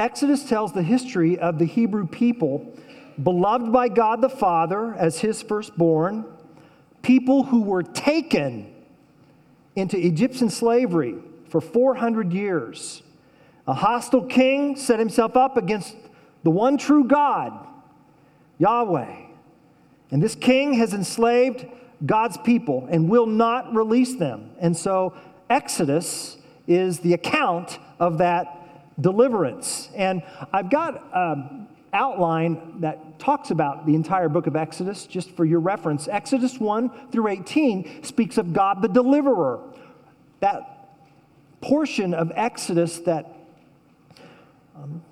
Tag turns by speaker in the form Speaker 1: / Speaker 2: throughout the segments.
Speaker 1: Exodus tells the history of the Hebrew people, beloved by God the Father as his firstborn, people who were taken into Egyptian slavery for 400 years. A hostile king set himself up against the one true God, Yahweh. And this king has enslaved God's people and will not release them. And so Exodus is the account of that deliverance. And I've got an outline that talks about the entire book of Exodus, just for your reference. Exodus 1 through 18 speaks of God the deliverer. That portion of Exodus that um,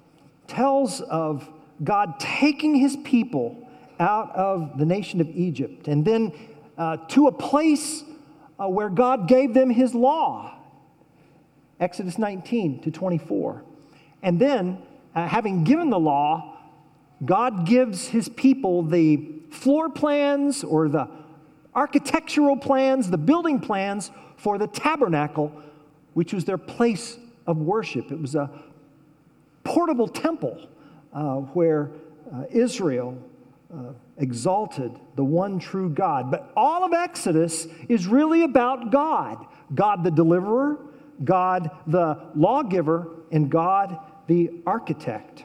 Speaker 1: tells of God taking his people out of the nation of Egypt and then uh, to a place uh, where God gave them his law. Exodus 19 to 24. And then, uh, having given the law, God gives his people the floor plans or the architectural plans, the building plans for the tabernacle, which was their place of worship. It was a portable temple uh, where uh, Israel uh, exalted the one true God. But all of Exodus is really about God God the deliverer, God the lawgiver, and God the architect.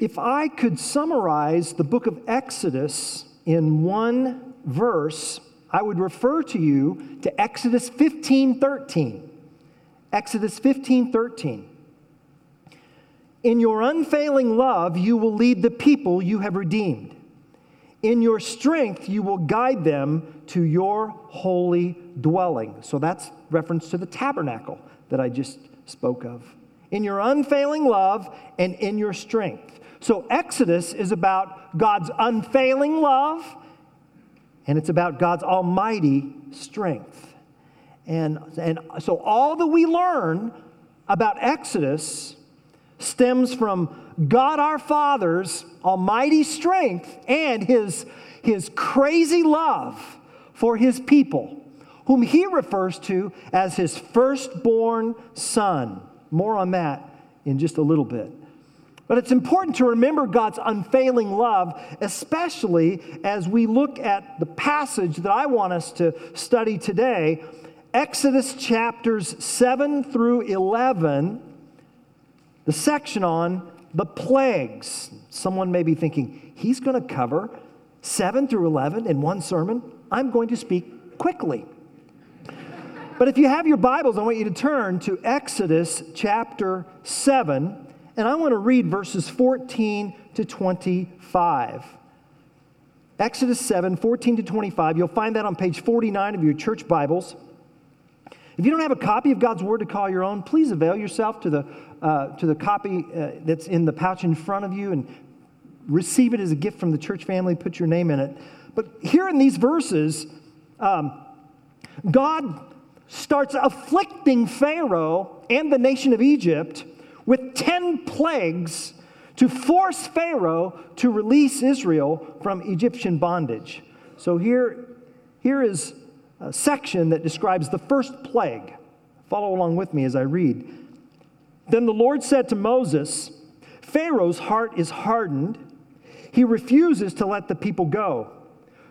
Speaker 1: If I could summarize the book of Exodus in one verse, I would refer to you to Exodus 15 13. Exodus 15 13. In your unfailing love, you will lead the people you have redeemed. In your strength, you will guide them to your holy dwelling. So that's reference to the tabernacle that I just spoke of. In your unfailing love and in your strength. So Exodus is about God's unfailing love and it's about God's almighty strength. And, and so all that we learn about Exodus stems from God our Father's almighty strength and his, his crazy love for his people, whom he refers to as his firstborn son. More on that in just a little bit. But it's important to remember God's unfailing love, especially as we look at the passage that I want us to study today Exodus chapters 7 through 11 the section on the plagues. Someone may be thinking, he's going to cover 7 through 11 in one sermon. I'm going to speak quickly. But if you have your Bibles, I want you to turn to Exodus chapter 7, and I want to read verses 14 to 25. Exodus 7, 14 to 25. You'll find that on page 49 of your church Bibles. If you don't have a copy of God's Word to call your own, please avail yourself to the uh, to the copy uh, that's in the pouch in front of you and receive it as a gift from the church family, put your name in it. But here in these verses, um, God starts afflicting Pharaoh and the nation of Egypt with 10 plagues to force Pharaoh to release Israel from Egyptian bondage. So here, here is a section that describes the first plague. Follow along with me as I read. Then the Lord said to Moses, Pharaoh's heart is hardened. He refuses to let the people go.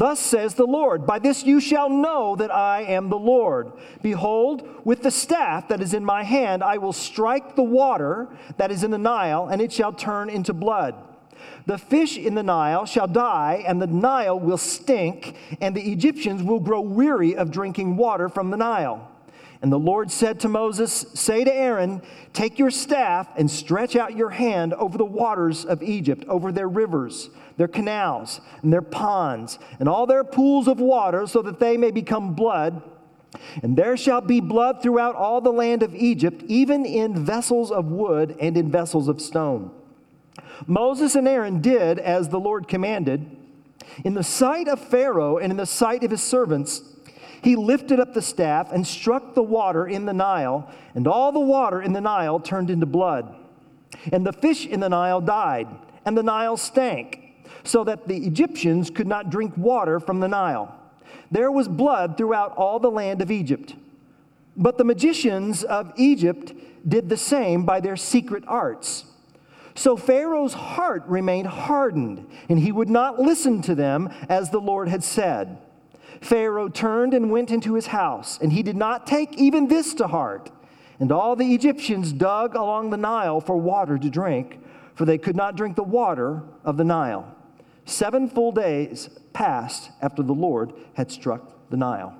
Speaker 1: Thus says the Lord, By this you shall know that I am the Lord. Behold, with the staff that is in my hand, I will strike the water that is in the Nile, and it shall turn into blood. The fish in the Nile shall die, and the Nile will stink, and the Egyptians will grow weary of drinking water from the Nile. And the Lord said to Moses, Say to Aaron, Take your staff and stretch out your hand over the waters of Egypt, over their rivers, their canals, and their ponds, and all their pools of water, so that they may become blood. And there shall be blood throughout all the land of Egypt, even in vessels of wood and in vessels of stone. Moses and Aaron did as the Lord commanded. In the sight of Pharaoh and in the sight of his servants, he lifted up the staff and struck the water in the Nile, and all the water in the Nile turned into blood. And the fish in the Nile died, and the Nile stank, so that the Egyptians could not drink water from the Nile. There was blood throughout all the land of Egypt. But the magicians of Egypt did the same by their secret arts. So Pharaoh's heart remained hardened, and he would not listen to them as the Lord had said. Pharaoh turned and went into his house, and he did not take even this to heart. And all the Egyptians dug along the Nile for water to drink, for they could not drink the water of the Nile. Seven full days passed after the Lord had struck the Nile.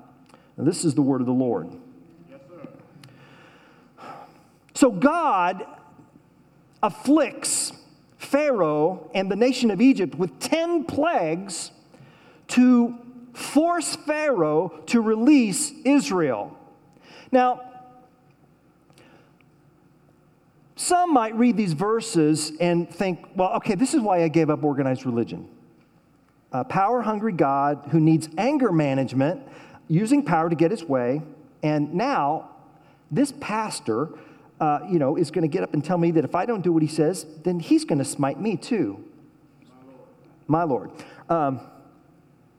Speaker 1: Now, this is the word of the Lord. so, God afflicts Pharaoh and the nation of Egypt with 10 plagues to force Pharaoh to release Israel. Now, some might read these verses and think, well, okay, this is why I gave up organized religion. A power hungry God who needs anger management, using power to get his way, and now this pastor, uh, you know, is going to get up and tell me that if I don't do what he says, then he's going to smite me too. My Lord. My Lord. Um,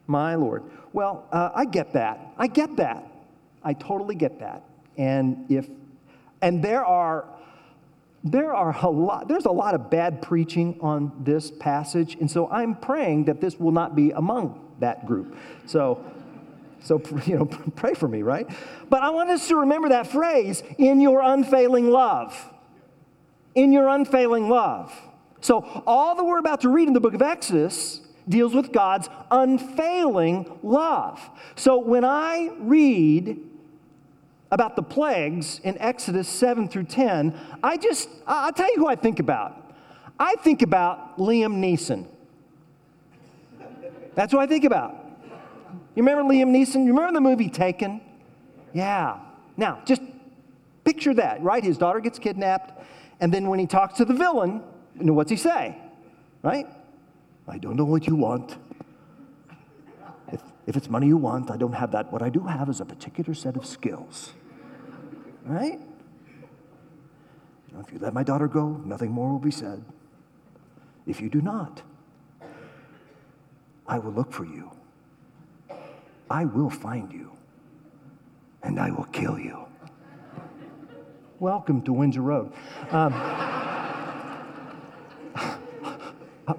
Speaker 1: my Lord. Well, uh, I get that. I get that. I totally get that. And if, and there are, there are a lot, there's a lot of bad preaching on this passage. And so I'm praying that this will not be among that group. So, so, you know, pray for me, right? But I want us to remember that phrase in your unfailing love. In your unfailing love. So, all that we're about to read in the book of Exodus deals with God's unfailing love. So when I read about the plagues in Exodus 7 through 10, I just, I'll tell you who I think about. I think about Liam Neeson. That's what I think about. You remember Liam Neeson? You remember the movie Taken? Yeah. Now, just picture that, right? His daughter gets kidnapped, and then when he talks to the villain, you know, what's he say? Right? I don't know what you want. If, if it's money you want, I don't have that. What I do have is a particular set of skills. Right? If you let my daughter go, nothing more will be said. If you do not, I will look for you. I will find you. And I will kill you. Welcome to Windsor Road. Um,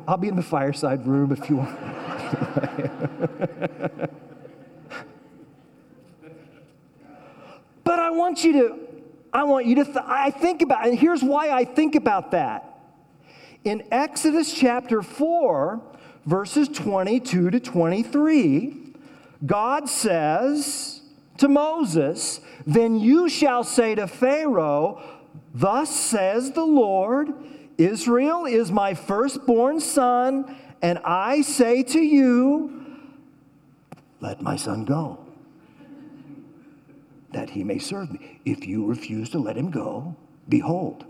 Speaker 1: I'll be in the fireside room if you want. but I want you to, I want you to, th- I think about, and here's why I think about that. In Exodus chapter 4, verses 22 to 23, God says to Moses, Then you shall say to Pharaoh, Thus says the Lord, Israel is my firstborn son, and I say to you, Let my son go, that he may serve me. If you refuse to let him go, behold,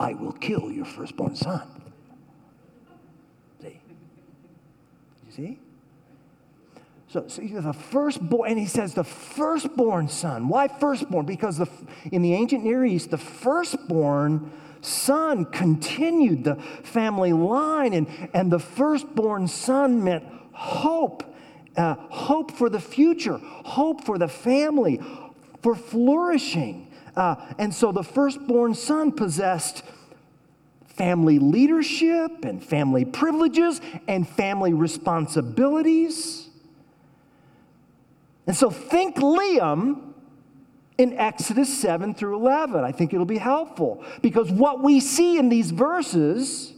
Speaker 1: I will kill your firstborn son. See? You see? So, so the firstborn, and he says the firstborn son. Why firstborn? Because the, in the ancient Near East, the firstborn son continued the family line, and, and the firstborn son meant hope uh, hope for the future, hope for the family, for flourishing. Uh, and so the firstborn son possessed family leadership and family privileges and family responsibilities. And so think Liam in Exodus 7 through 11. I think it'll be helpful because what we see in these verses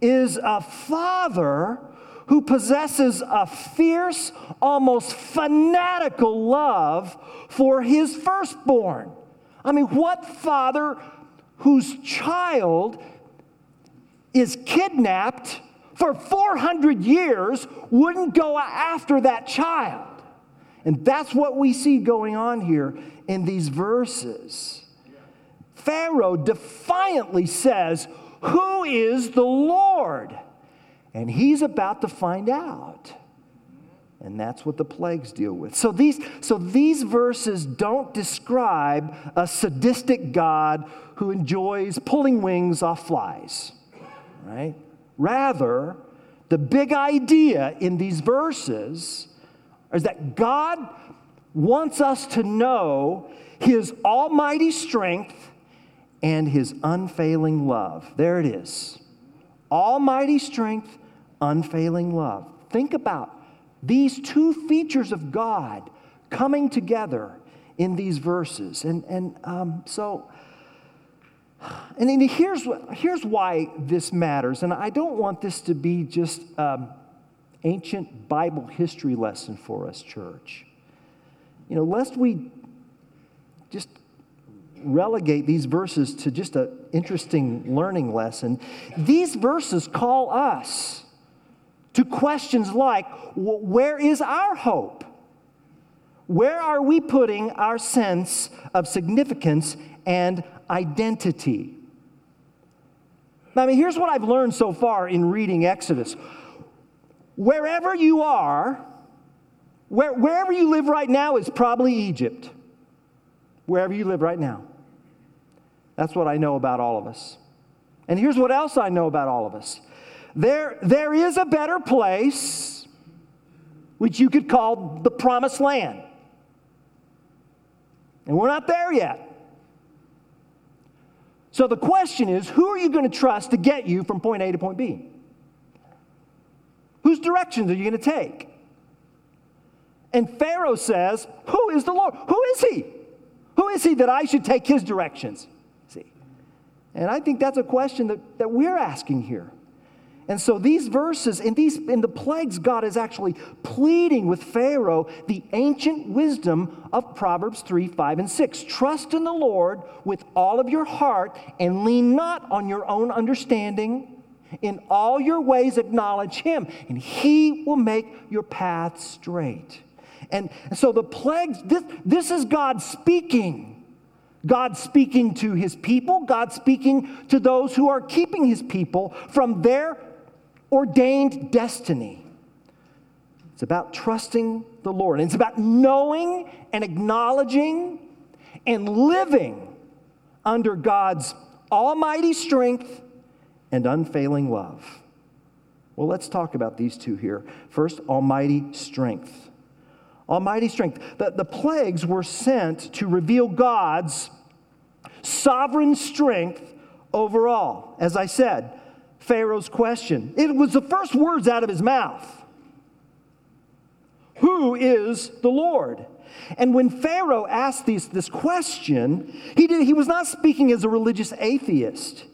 Speaker 1: is a father who possesses a fierce, almost fanatical love for his firstborn. I mean, what father whose child is kidnapped for 400 years wouldn't go after that child? And that's what we see going on here in these verses. Pharaoh defiantly says, Who is the Lord? And he's about to find out. And that's what the plagues deal with. So these, so these verses don't describe a sadistic God who enjoys pulling wings off flies, right? Rather, the big idea in these verses is that God wants us to know his almighty strength and his unfailing love. There it is. Almighty strength, unfailing love. Think about these two features of God coming together in these verses. And, and um, so, and then here's, here's why this matters. And I don't want this to be just um, ancient Bible history lesson for us, church. You know, lest we just relegate these verses to just an interesting learning lesson, these verses call us to questions like where is our hope? Where are we putting our sense of significance and identity? I mean, here's what I've learned so far in reading Exodus. Wherever you are, where, wherever you live right now is probably Egypt. Wherever you live right now. That's what I know about all of us. And here's what else I know about all of us there, there is a better place, which you could call the promised land. And we're not there yet. So the question is who are you going to trust to get you from point A to point B? Whose directions are you going to take? And Pharaoh says, Who is the Lord? Who is he? Who is he that I should take his directions? See? And I think that's a question that, that we're asking here. And so these verses, in, these, in the plagues, God is actually pleading with Pharaoh the ancient wisdom of Proverbs 3, 5, and 6. Trust in the Lord with all of your heart and lean not on your own understanding. In all your ways, acknowledge Him, and He will make your path straight. And, and so the plagues, this, this is God speaking. God speaking to his people, God speaking to those who are keeping his people from their ordained destiny. It's about trusting the Lord. And it's about knowing and acknowledging and living under God's almighty strength and unfailing love. Well, let's talk about these two here. First, almighty strength. Almighty strength. The, the plagues were sent to reveal God's sovereign strength over all. As I said, Pharaoh's question. It was the first words out of his mouth Who is the Lord? And when Pharaoh asked these, this question, he, did, he was not speaking as a religious atheist.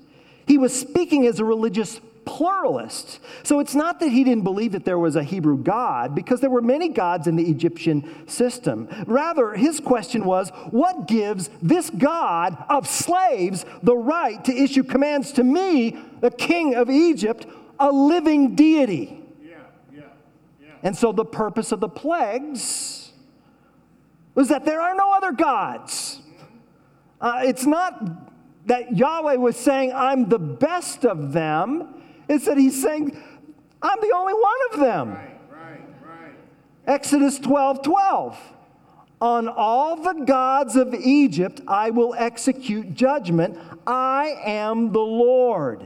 Speaker 1: He was speaking as a religious pluralist. So it's not that he didn't believe that there was a Hebrew God, because there were many gods in the Egyptian system. Rather, his question was what gives this God of slaves the right to issue commands to me, the king of Egypt, a living deity? Yeah, yeah, yeah. And so the purpose of the plagues was that there are no other gods. Uh, it's not that Yahweh was saying, I'm the best of them. It's that he's saying, I'm the only one of them. Right, right, right. Exodus 12 12. On all the gods of Egypt I will execute judgment. I am the Lord.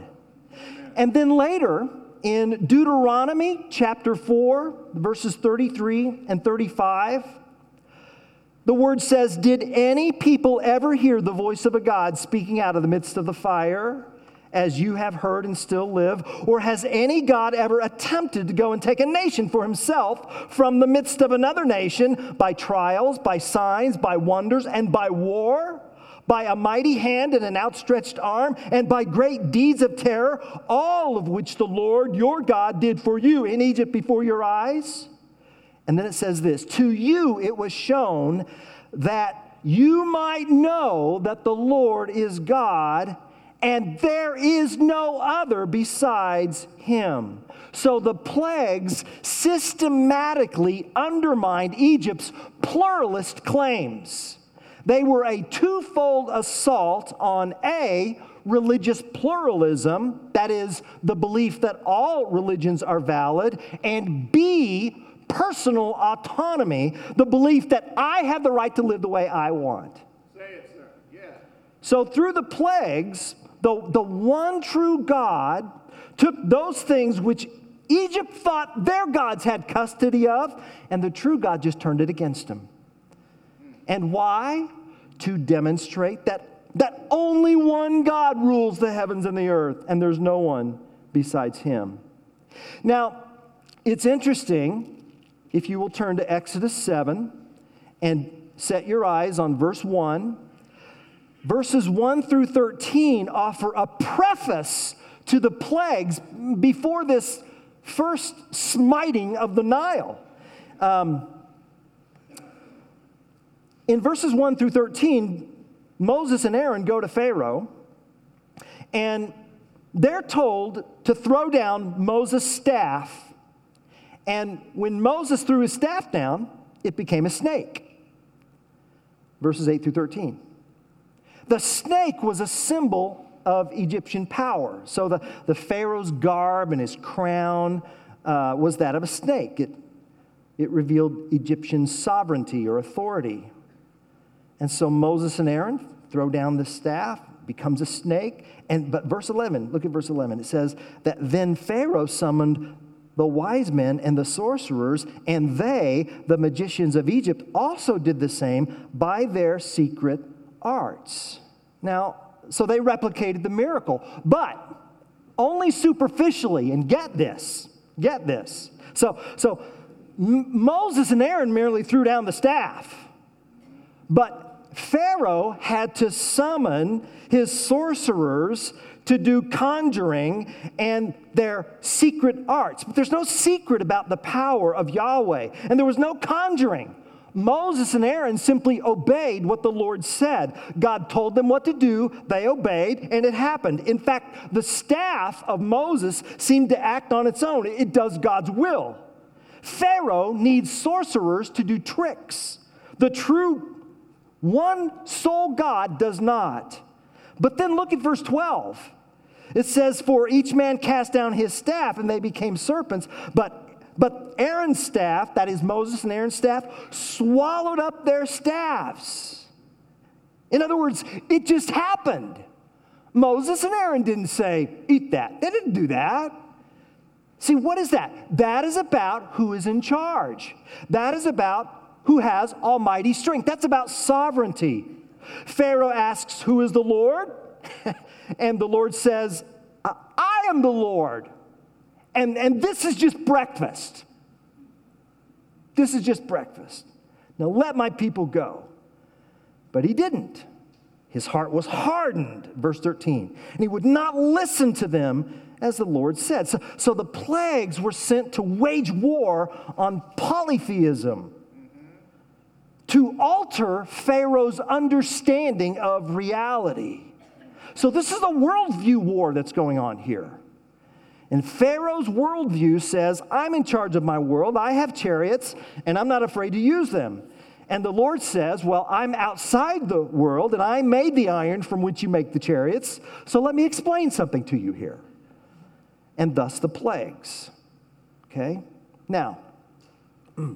Speaker 1: Amen. And then later, in Deuteronomy chapter 4, verses 33 and 35, the word says, Did any people ever hear the voice of a God speaking out of the midst of the fire? As you have heard and still live? Or has any God ever attempted to go and take a nation for himself from the midst of another nation by trials, by signs, by wonders, and by war? By a mighty hand and an outstretched arm, and by great deeds of terror, all of which the Lord your God did for you in Egypt before your eyes? And then it says this To you it was shown that you might know that the Lord is God and there is no other besides him. So the plagues systematically undermined Egypt's pluralist claims. They were a twofold assault on A, religious pluralism, that is, the belief that all religions are valid, and B, personal autonomy, the belief that I have the right to live the way I want.
Speaker 2: Say it. Yeah.
Speaker 1: So, through the plagues, the, the one true God took those things which Egypt thought their gods had custody of, and the true God just turned it against them. And why? To demonstrate that, that only one God rules the heavens and the earth, and there's no one besides him. Now, it's interesting if you will turn to Exodus 7 and set your eyes on verse 1. Verses 1 through 13 offer a preface to the plagues before this first smiting of the Nile. Um, in verses 1 through 13, Moses and Aaron go to Pharaoh, and they're told to throw down Moses' staff. And when Moses threw his staff down, it became a snake. Verses 8 through 13. The snake was a symbol of Egyptian power. So the, the Pharaoh's garb and his crown uh, was that of a snake. It, it revealed Egyptian sovereignty or authority. And so Moses and Aaron throw down the staff, becomes a snake. And but verse 11, look at verse 11. It says that then Pharaoh summoned the wise men and the sorcerers, and they, the magicians of Egypt, also did the same by their secret arts. Now, so they replicated the miracle, but only superficially. And get this, get this. So, so Moses and Aaron merely threw down the staff, but Pharaoh had to summon his sorcerers to do conjuring and their secret arts. But there's no secret about the power of Yahweh, and there was no conjuring. Moses and Aaron simply obeyed what the Lord said. God told them what to do, they obeyed, and it happened. In fact, the staff of Moses seemed to act on its own, it does God's will. Pharaoh needs sorcerers to do tricks. The true one sole God does not. But then look at verse 12. It says, For each man cast down his staff, and they became serpents. But but Aaron's staff, that is Moses and Aaron's staff, swallowed up their staffs. In other words, it just happened. Moses and Aaron didn't say, Eat that. They didn't do that. See, what is that? That is about who is in charge. That is about who has almighty strength. That's about sovereignty. Pharaoh asks, Who is the Lord? and the Lord says, I am the Lord. And, and this is just breakfast. This is just breakfast. Now let my people go. But he didn't. His heart was hardened, verse 13, and he would not listen to them as the Lord said. So, so the plagues were sent to wage war on polytheism, to alter Pharaoh's understanding of reality. So, this is a worldview war that's going on here. And Pharaoh's worldview says, I'm in charge of my world, I have chariots, and I'm not afraid to use them. And the Lord says, Well, I'm outside the world, and I made the iron from which you make the chariots, so let me explain something to you here. And thus the plagues. Okay? Now,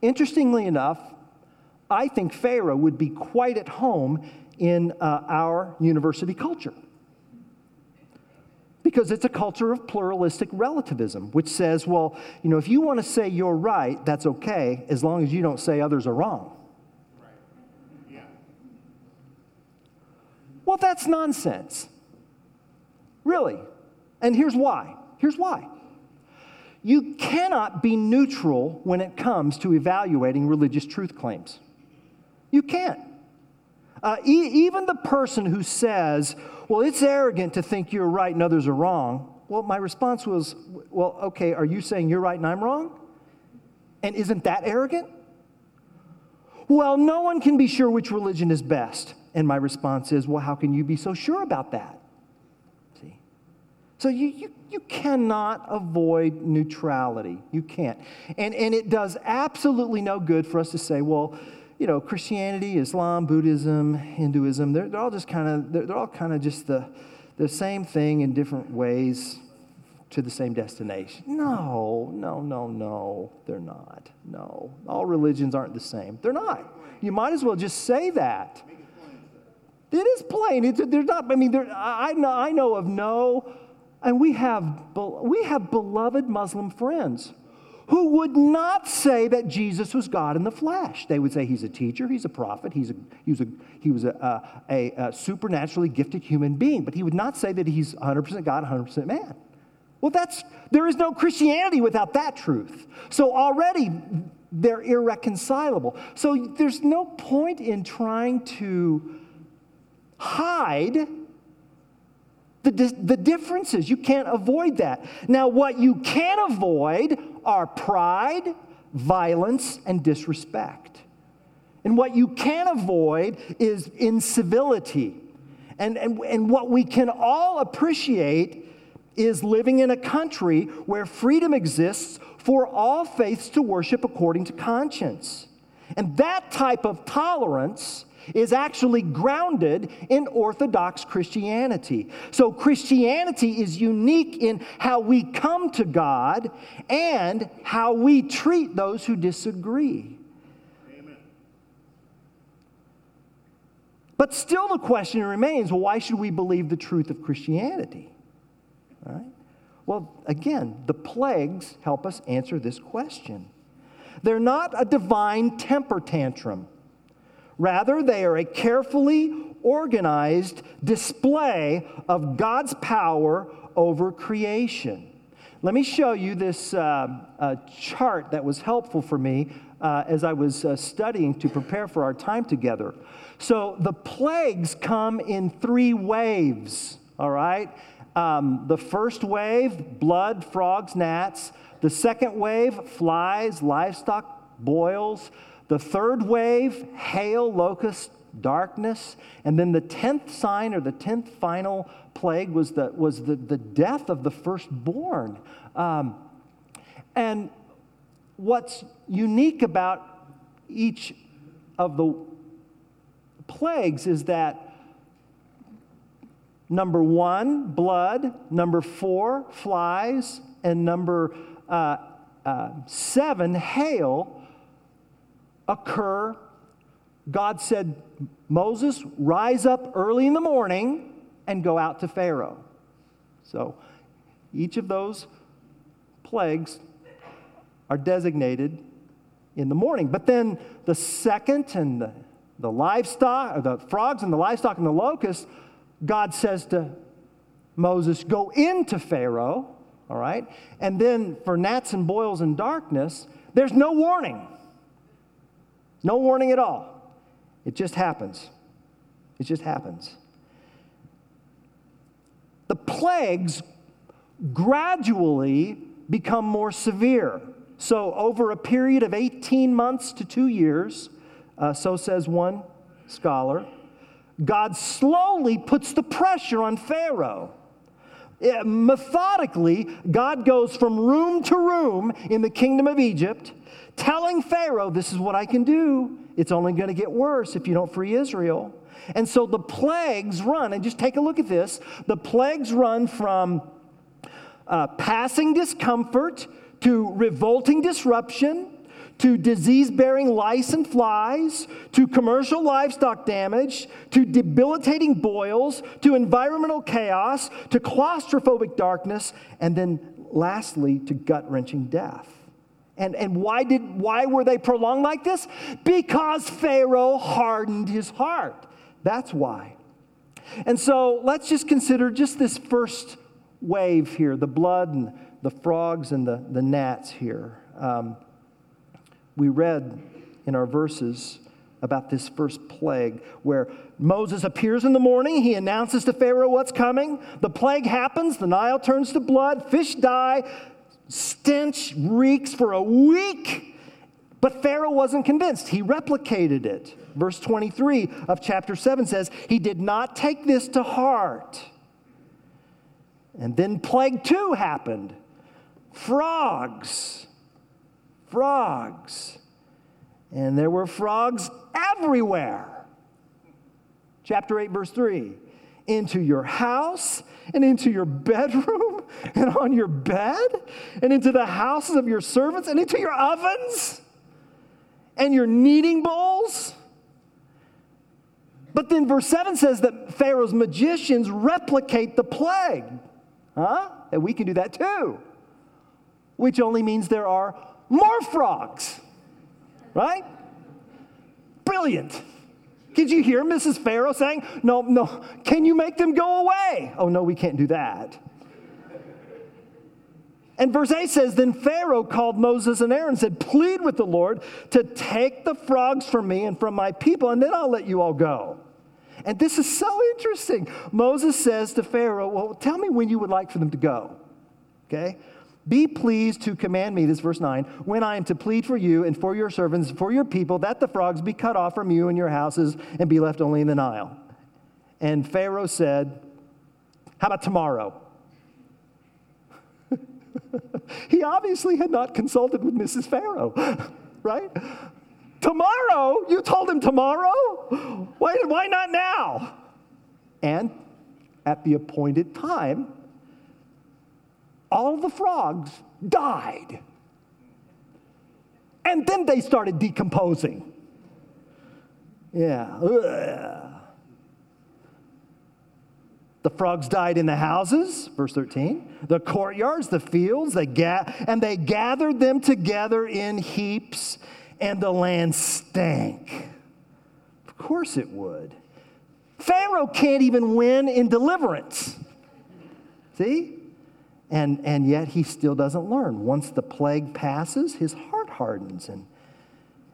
Speaker 1: interestingly enough, I think Pharaoh would be quite at home in uh, our university culture because it's a culture of pluralistic relativism, which says, well, you know, if you want to say you're right, that's okay, as long as you don't say others are wrong. Right. Yeah. Well, that's nonsense. Really. And here's why. Here's why. You cannot be neutral when it comes to evaluating religious truth claims. You can't. Uh, e- even the person who says, well, it's arrogant to think you're right and others are wrong. Well, my response was, well, okay, are you saying you're right and I'm wrong? And isn't that arrogant? Well, no one can be sure which religion is best. And my response is, well, how can you be so sure about that? See? So you, you, you cannot avoid neutrality. You can't. And, and it does absolutely no good for us to say, well, you know, Christianity, Islam, Buddhism, Hinduism, they're, they're all just kind of, they're, they're all kind of just the, the same thing in different ways to the same destination. No, no, no, no, they're not. No, all religions aren't the same. They're not. You might as well just say that. It is plain. It's, they're not, I mean, I, know, I know of no, and we have, we have beloved Muslim friends who would not say that Jesus was God in the flesh. They would say he's a teacher, he's a prophet, he's a, he was, a, he was a, a, a supernaturally gifted human being, but he would not say that he's 100% God, 100% man. Well, that's, there is no Christianity without that truth. So already they're irreconcilable. So there's no point in trying to hide the, the differences. You can't avoid that. Now, what you can avoid are pride, violence, and disrespect. And what you can avoid is incivility. And, and, and what we can all appreciate is living in a country where freedom exists for all faiths to worship according to conscience. And that type of tolerance is actually grounded in Orthodox Christianity. So, Christianity is unique in how we come to God and how we treat those who disagree. Amen. But still, the question remains well, why should we believe the truth of Christianity? Right? Well, again, the plagues help us answer this question. They're not a divine temper tantrum. Rather, they are a carefully organized display of God's power over creation. Let me show you this uh, uh, chart that was helpful for me uh, as I was uh, studying to prepare for our time together. So, the plagues come in three waves, all right? Um, the first wave, blood, frogs, gnats. The second wave, flies, livestock, boils. The third wave, hail, locust, darkness. And then the tenth sign or the tenth final plague was the, was the, the death of the firstborn. Um, and what's unique about each of the plagues is that Number one, blood. Number four, flies. And number uh, uh, seven, hail, occur. God said, Moses, rise up early in the morning and go out to Pharaoh. So each of those plagues are designated in the morning. But then the second and the, the livestock, the frogs and the livestock and the locusts God says to Moses, Go into Pharaoh, all right? And then for gnats and boils and darkness, there's no warning. No warning at all. It just happens. It just happens. The plagues gradually become more severe. So, over a period of 18 months to two years, uh, so says one scholar, God slowly puts the pressure on Pharaoh. Methodically, God goes from room to room in the kingdom of Egypt, telling Pharaoh, This is what I can do. It's only going to get worse if you don't free Israel. And so the plagues run, and just take a look at this. The plagues run from uh, passing discomfort to revolting disruption to disease bearing lice and flies, to commercial livestock damage, to debilitating boils, to environmental chaos, to claustrophobic darkness, and then lastly to gut wrenching death. And, and why, did, why were they prolonged like this? Because Pharaoh hardened his heart. That's why. And so let's just consider just this first wave here the blood and the frogs and the, the gnats here. Um, we read in our verses about this first plague where Moses appears in the morning. He announces to Pharaoh what's coming. The plague happens. The Nile turns to blood. Fish die. Stench reeks for a week. But Pharaoh wasn't convinced. He replicated it. Verse 23 of chapter 7 says, He did not take this to heart. And then plague two happened frogs frogs. and there were frogs everywhere. Chapter 8, verse 3 into your house and into your bedroom and on your bed and into the houses of your servants and into your ovens and your kneading bowls. But then verse 7 says that Pharaoh's magicians replicate the plague. Huh? And we can do that too. Which only means there are more frogs. Right? Brilliant. Did you hear Mrs. Pharaoh saying, No, no, can you make them go away? Oh, no, we can't do that. And verse 8 says, Then Pharaoh called Moses and Aaron and said, Plead with the Lord to take the frogs from me and from my people, and then I'll let you all go. And this is so interesting. Moses says to Pharaoh, Well, tell me when you would like for them to go. Okay? Be pleased to command me, this verse 9, when I am to plead for you and for your servants, for your people, that the frogs be cut off from you and your houses and be left only in the Nile. And Pharaoh said, How about tomorrow? he obviously had not consulted with Mrs. Pharaoh, right? Tomorrow? You told him tomorrow? Why, why not now? And at the appointed time, all the frogs died. And then they started decomposing. Yeah. Ugh. The frogs died in the houses, verse 13, the courtyards, the fields, they ga- and they gathered them together in heaps, and the land stank. Of course it would. Pharaoh can't even win in deliverance. See? And, and yet he still doesn't learn. Once the plague passes, his heart hardens. And,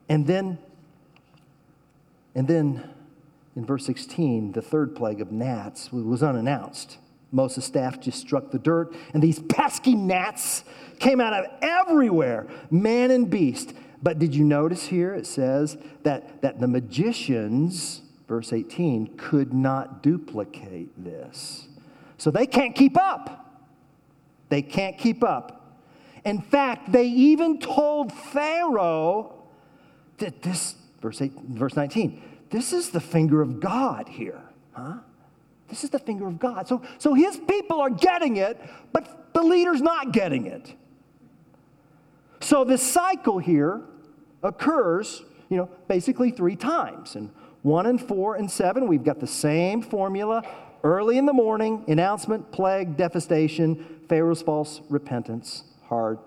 Speaker 1: and then, and then in verse 16, the third plague of gnats was unannounced. Moses' staff just struck the dirt, and these pesky gnats came out of everywhere, man and beast. But did you notice here it says that, that the magicians, verse 18, could not duplicate this. So they can't keep up. They can't keep up. In fact, they even told Pharaoh that this, verse, 8, verse 19, this is the finger of God here, huh? This is the finger of God. So, so his people are getting it, but the leader's not getting it. So this cycle here occurs, you know, basically three times. And one and four and seven, we've got the same formula early in the morning, announcement, plague, devastation, Pharaoh's false repentance, hard,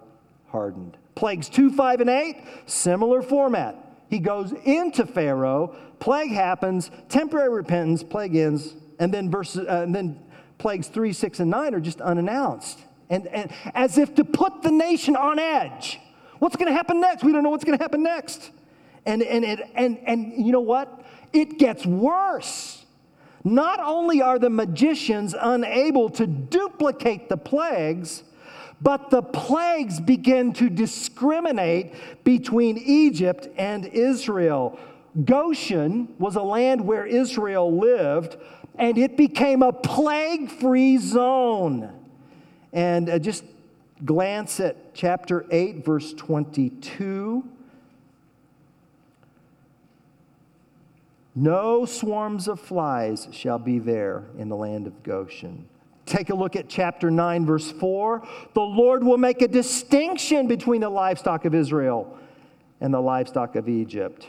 Speaker 1: hardened. Plagues 2, 5, and 8, similar format. He goes into Pharaoh, plague happens, temporary repentance, plague ends, and then verses, uh, and then plagues 3, 6, and 9 are just unannounced. And, and as if to put the nation on edge. What's going to happen next? We don't know what's going to happen next. And, and, and, and, and you know what? It gets worse. Not only are the magicians unable to duplicate the plagues, but the plagues begin to discriminate between Egypt and Israel. Goshen was a land where Israel lived, and it became a plague free zone. And uh, just glance at chapter 8, verse 22. No swarms of flies shall be there in the land of Goshen. Take a look at chapter 9, verse 4. The Lord will make a distinction between the livestock of Israel and the livestock of Egypt.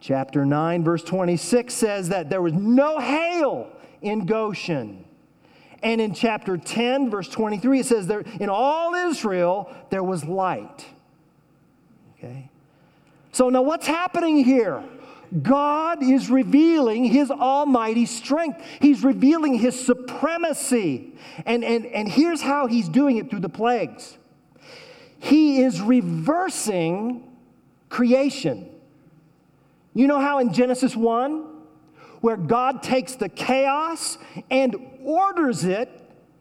Speaker 1: Chapter 9, verse 26 says that there was no hail in Goshen. And in chapter 10, verse 23, it says there in all Israel there was light. Okay? So now what's happening here? God is revealing his almighty strength. He's revealing his supremacy. And, and, and here's how he's doing it through the plagues he is reversing creation. You know how in Genesis 1, where God takes the chaos and orders it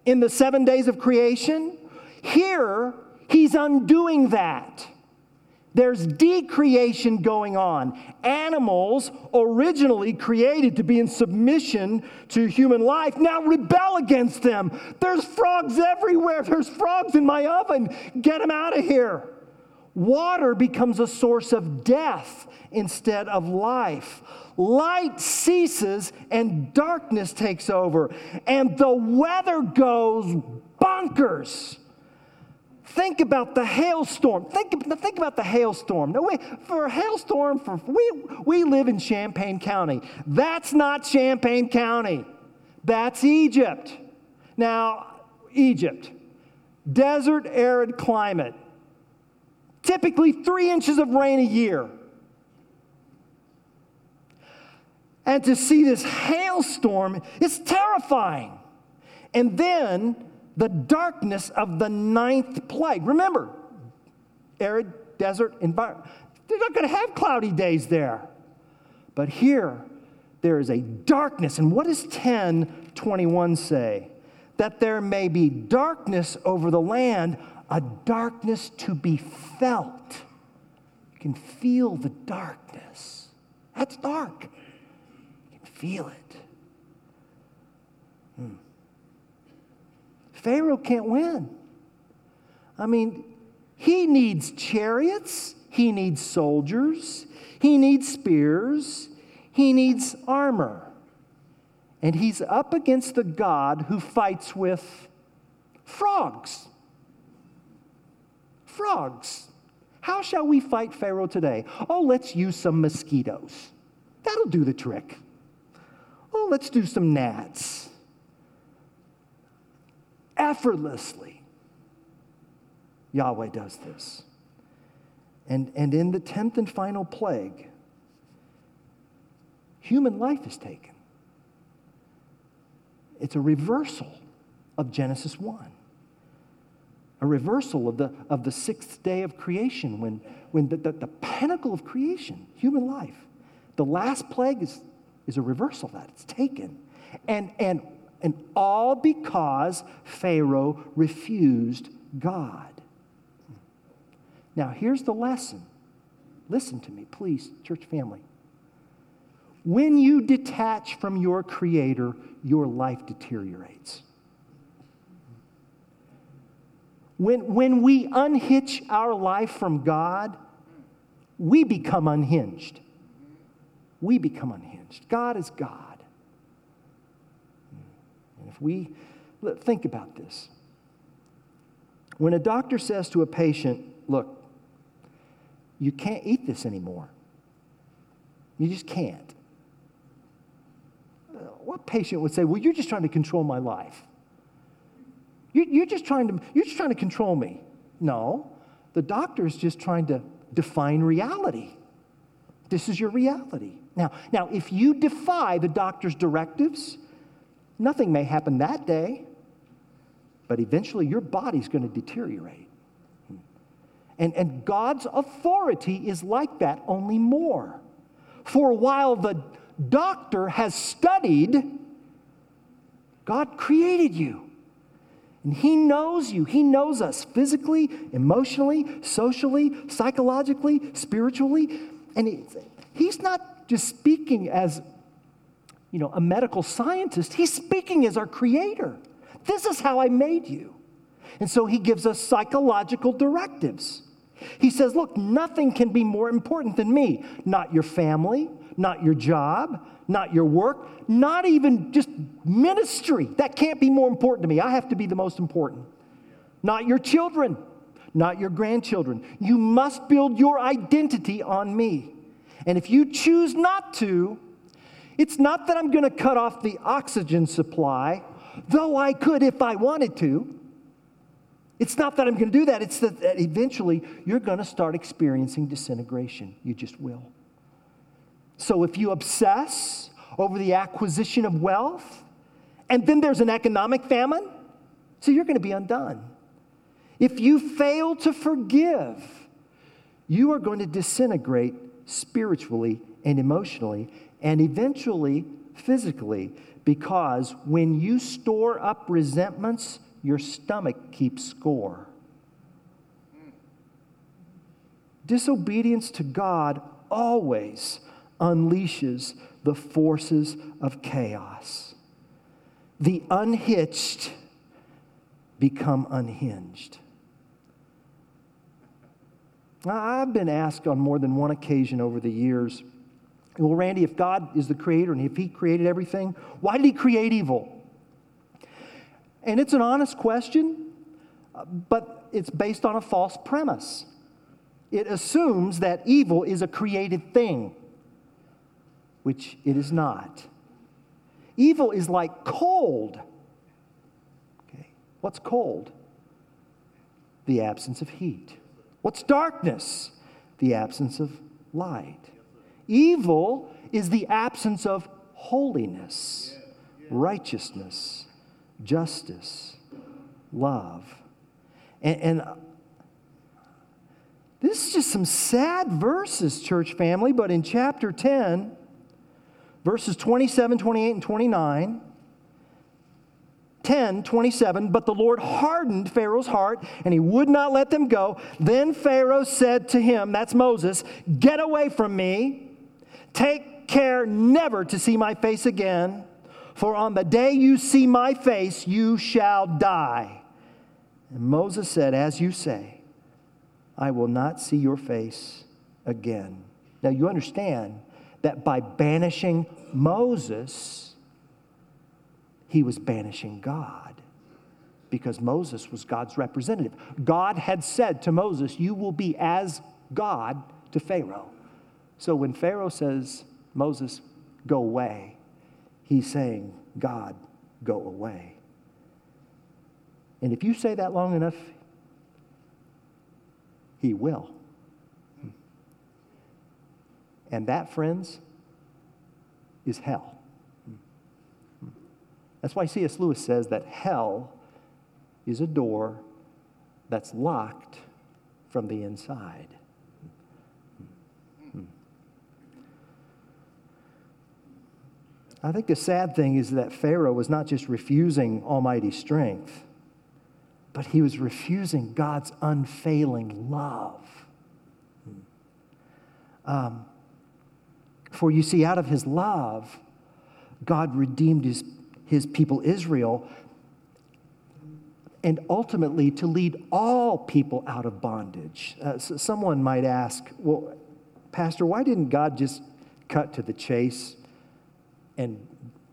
Speaker 1: in the seven days of creation? Here, he's undoing that. There's decreation going on. Animals, originally created to be in submission to human life, now rebel against them. There's frogs everywhere. There's frogs in my oven. Get them out of here. Water becomes a source of death instead of life. Light ceases and darkness takes over, and the weather goes bonkers. Think about the hailstorm. Think, think about the hailstorm. No, wait, for a hailstorm, for, we, we live in Champaign County. That's not Champaign County, that's Egypt. Now, Egypt, desert, arid climate, typically three inches of rain a year. And to see this hailstorm is terrifying. And then the darkness of the ninth plague. Remember, arid desert environment. They're not going to have cloudy days there. But here, there is a darkness. And what does 1021 say? That there may be darkness over the land, a darkness to be felt. You can feel the darkness. That's dark. You can feel it. Hmm. Pharaoh can't win. I mean, he needs chariots, he needs soldiers, he needs spears, he needs armor. And he's up against the God who fights with frogs. Frogs. How shall we fight Pharaoh today? Oh, let's use some mosquitoes. That'll do the trick. Oh, let's do some gnats effortlessly. Yahweh does this. And, and in the 10th and final plague, human life is taken. It's a reversal of Genesis 1. A reversal of the, of the sixth day of creation when, when the, the, the pinnacle of creation, human life, the last plague is, is a reversal of that. It's taken. And, and and all because Pharaoh refused God. Now, here's the lesson. Listen to me, please, church family. When you detach from your Creator, your life deteriorates. When, when we unhitch our life from God, we become unhinged. We become unhinged. God is God we think about this. When a doctor says to a patient, look, you can't eat this anymore, you just can't. Uh, what patient would say, well, you're just trying to control my life? You're just trying to, you're just trying to control me. No, the doctor is just trying to define reality. This is your reality. Now, now, if you defy the doctor's directives, Nothing may happen that day, but eventually your body's going to deteriorate. And, and God's authority is like that, only more. For while the doctor has studied, God created you. And He knows you. He knows us physically, emotionally, socially, psychologically, spiritually. And He's not just speaking as you know, a medical scientist. He's speaking as our creator. This is how I made you. And so he gives us psychological directives. He says, Look, nothing can be more important than me. Not your family, not your job, not your work, not even just ministry. That can't be more important to me. I have to be the most important. Not your children, not your grandchildren. You must build your identity on me. And if you choose not to, it's not that I'm going to cut off the oxygen supply, though I could if I wanted to. It's not that I'm going to do that. It's that, that eventually you're going to start experiencing disintegration. You just will. So if you obsess over the acquisition of wealth, and then there's an economic famine, so you're going to be undone. If you fail to forgive, you are going to disintegrate spiritually and emotionally, and eventually physically, because when you store up resentments, your stomach keeps score. Disobedience to God always unleashes the forces of chaos. The unhitched become unhinged. I've been asked on more than one occasion over the years well, Randy, if God is the creator and if He created everything, why did He create evil? And it's an honest question, but it's based on a false premise. It assumes that evil is a created thing, which it is not. Evil is like cold. Okay. What's cold? The absence of heat. What's darkness? The absence of light. Evil is the absence of holiness, righteousness, justice, love. And, and, this is just some sad verses, church family, but in chapter 10, verses 27, 28, and 29, 10, 27, but the Lord hardened Pharaoh's heart and he would not let them go. Then Pharaoh said to him, that's Moses, get away from me. Take care never to see my face again, for on the day you see my face, you shall die. And Moses said, As you say, I will not see your face again. Now you understand that by banishing Moses, he was banishing God because Moses was God's representative. God had said to Moses, You will be as God to Pharaoh. So when Pharaoh says, Moses, go away, he's saying, God, go away. And if you say that long enough, he will. And that, friends, is hell. That's why C.S. Lewis says that hell is a door that's locked from the inside. I think the sad thing is that Pharaoh was not just refusing Almighty strength, but he was refusing God's unfailing love. Um, for you see, out of his love, God redeemed his, his people Israel and ultimately to lead all people out of bondage. Uh, so someone might ask, well, Pastor, why didn't God just cut to the chase and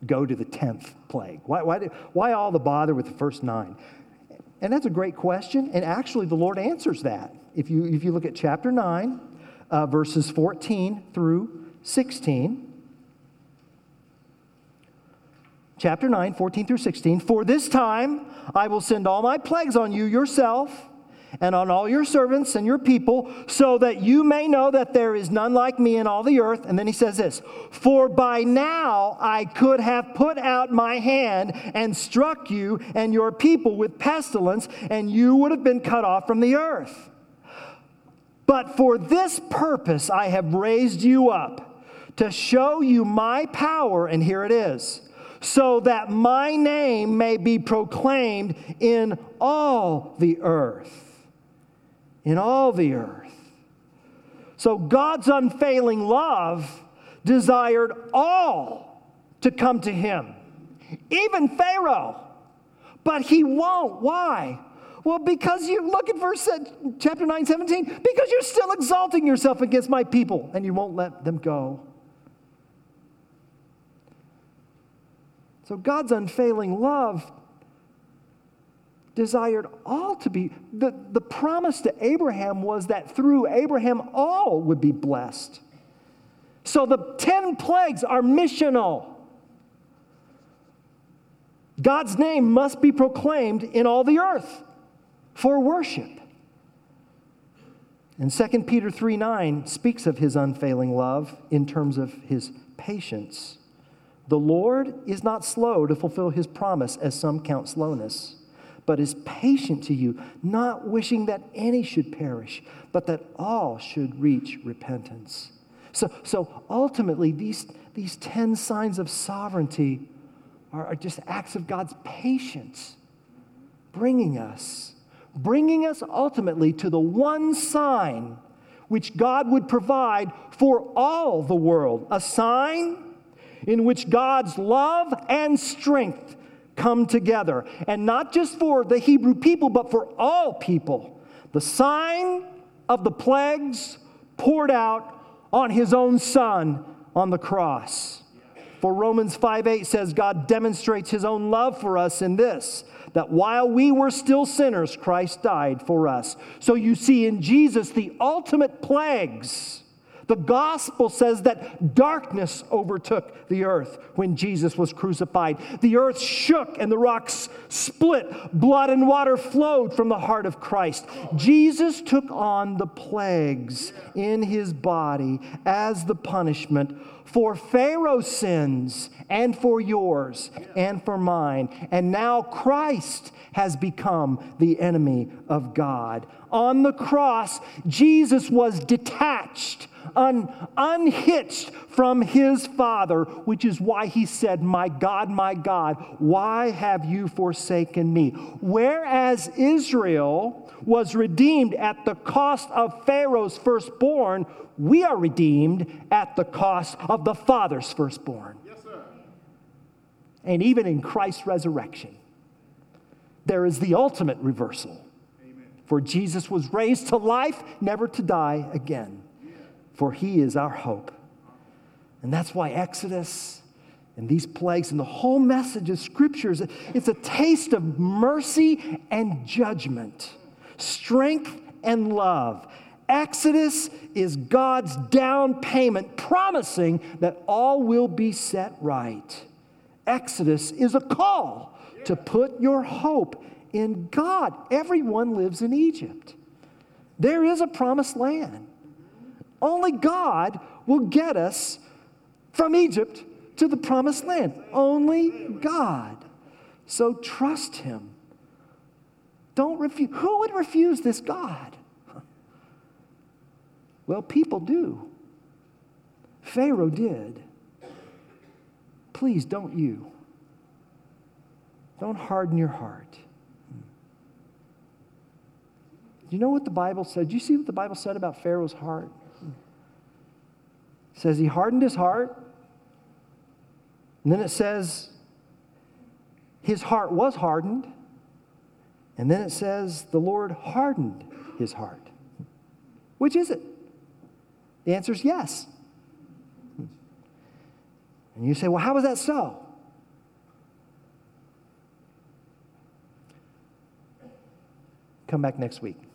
Speaker 1: go to the 10th plague? Why, why, why all the bother with the first nine? And that's a great question. And actually, the Lord answers that. If you, if you look at chapter 9, uh, verses 14 through 16. Chapter 9, 14 through 16. For this time I will send all my plagues on you yourself and on all your servants and your people, so that you may know that there is none like me in all the earth. And then he says this For by now I could have put out my hand and struck you and your people with pestilence, and you would have been cut off from the earth. But for this purpose I have raised you up, to show you my power, and here it is so that my name may be proclaimed in all the earth in all the earth. So God's unfailing love desired all to come to him, even Pharaoh. But he won't. Why? Well, because you look at verse chapter 9, 17, because you're still exalting yourself against my people and you won't let them go. So God's unfailing love desired all to be. The, the promise to Abraham was that through Abraham, all would be blessed. So the 10 plagues are missional. God's name must be proclaimed in all the earth for worship. And 2 Peter 3 9 speaks of his unfailing love in terms of his patience. The Lord is not slow to fulfill his promise, as some count slowness but is patient to you, not wishing that any should perish, but that all should reach repentance. So, so ultimately, these, these 10 signs of sovereignty are, are just acts of God's patience, bringing us, bringing us ultimately to the one sign which God would provide for all the world a sign in which God's love and strength come together. And not just for the Hebrew people, but for all people. The sign of the plagues poured out on his own son on the cross. For Romans 5 8 says, God demonstrates his own love for us in this, that while we were still sinners, Christ died for us. So you see in Jesus the ultimate plagues the gospel says that darkness overtook the earth when Jesus was crucified. The earth shook and the rocks split. Blood and water flowed from the heart of Christ. Jesus took on the plagues in his body as the punishment for Pharaoh's sins and for yours and for mine. And now Christ has become the enemy of God. On the cross, Jesus was detached un, unhitched from his Father, which is why he said, My God, my God, why have you forsaken me? Whereas Israel was redeemed at the cost of Pharaoh's firstborn, we are redeemed at the cost of the Father's firstborn. Yes, sir. And even in Christ's resurrection, there is the ultimate reversal. Amen. For Jesus was raised to life, never to die again for he is our hope. And that's why Exodus and these plagues and the whole message of scriptures it's a taste of mercy and judgment, strength and love. Exodus is God's down payment promising that all will be set right. Exodus is a call to put your hope in God. Everyone lives in Egypt. There is a promised land. Only God will get us from Egypt to the promised land. Only God. So trust Him. Don't refuse. Who would refuse this God? Well, people do. Pharaoh did. Please don't you. Don't harden your heart. You know what the Bible said? Do you see what the Bible said about Pharaoh's heart? It says he hardened his heart. And then it says his heart was hardened. And then it says the Lord hardened his heart. Which is it? The answer is yes. And you say, well, how was that so? Come back next week.